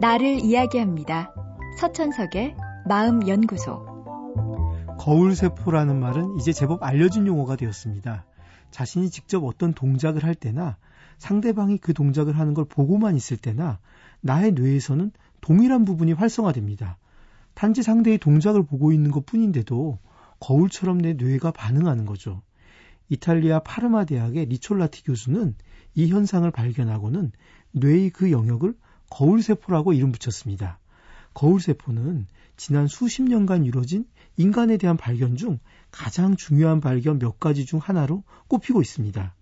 나를 이야기합니다. 서천석의 마음연구소. 거울세포라는 말은 이제 제법 알려진 용어가 되었습니다. 자신이 직접 어떤 동작을 할 때나 상대방이 그 동작을 하는 걸 보고만 있을 때나 나의 뇌에서는 동일한 부분이 활성화됩니다. 단지 상대의 동작을 보고 있는 것 뿐인데도 거울처럼 내 뇌가 반응하는 거죠. 이탈리아 파르마 대학의 리촐라티 교수는 이 현상을 발견하고는 뇌의 그 영역을 거울세포라고 이름 붙였습니다. 거울세포는 지난 수십 년간 이루어진 인간에 대한 발견 중 가장 중요한 발견 몇 가지 중 하나로 꼽히고 있습니다.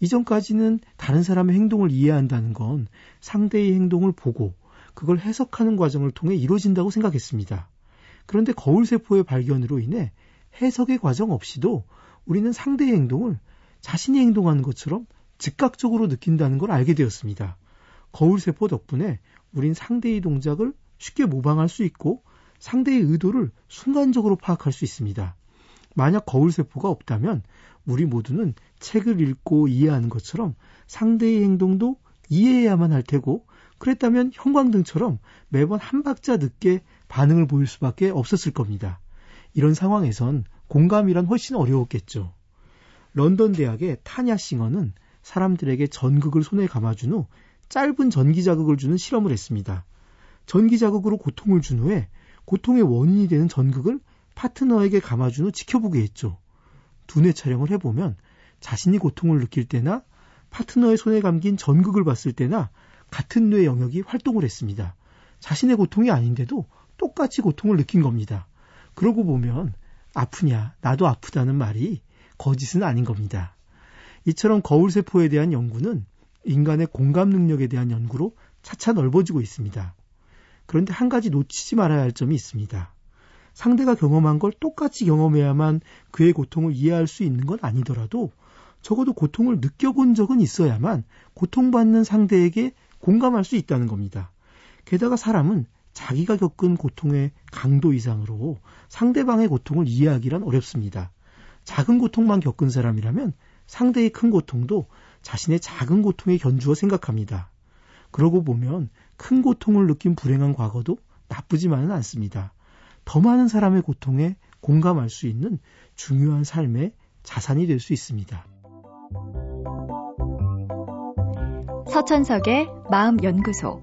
이전까지는 다른 사람의 행동을 이해한다는 건 상대의 행동을 보고 그걸 해석하는 과정을 통해 이루어진다고 생각했습니다. 그런데 거울세포의 발견으로 인해 해석의 과정 없이도 우리는 상대의 행동을 자신이 행동하는 것처럼 즉각적으로 느낀다는 걸 알게 되었습니다. 거울세포 덕분에 우린 상대의 동작을 쉽게 모방할 수 있고 상대의 의도를 순간적으로 파악할 수 있습니다. 만약 거울세포가 없다면 우리 모두는 책을 읽고 이해하는 것처럼 상대의 행동도 이해해야만 할 테고 그랬다면 형광등처럼 매번 한 박자 늦게 반응을 보일 수밖에 없었을 겁니다. 이런 상황에선 공감이란 훨씬 어려웠겠죠. 런던 대학의 타냐 싱어는 사람들에게 전극을 손에 감아준 후 짧은 전기 자극을 주는 실험을 했습니다. 전기 자극으로 고통을 준 후에 고통의 원인이 되는 전극을 파트너에게 감아준 후 지켜보게 했죠. 두뇌 촬영을 해보면 자신이 고통을 느낄 때나 파트너의 손에 감긴 전극을 봤을 때나 같은 뇌 영역이 활동을 했습니다. 자신의 고통이 아닌데도 똑같이 고통을 느낀 겁니다. 그러고 보면 아프냐, 나도 아프다는 말이 거짓은 아닌 겁니다. 이처럼 거울세포에 대한 연구는 인간의 공감 능력에 대한 연구로 차차 넓어지고 있습니다. 그런데 한 가지 놓치지 말아야 할 점이 있습니다. 상대가 경험한 걸 똑같이 경험해야만 그의 고통을 이해할 수 있는 건 아니더라도 적어도 고통을 느껴본 적은 있어야만 고통받는 상대에게 공감할 수 있다는 겁니다. 게다가 사람은 자기가 겪은 고통의 강도 이상으로 상대방의 고통을 이해하기란 어렵습니다. 작은 고통만 겪은 사람이라면 상대의 큰 고통도 자신의 작은 고통에 견주어 생각합니다. 그러고 보면 큰 고통을 느낀 불행한 과거도 나쁘지만은 않습니다. 더 많은 사람의 고통에 공감할 수 있는 중요한 삶의 자산이 될 수 있습니다. 서천석의 마음연구소.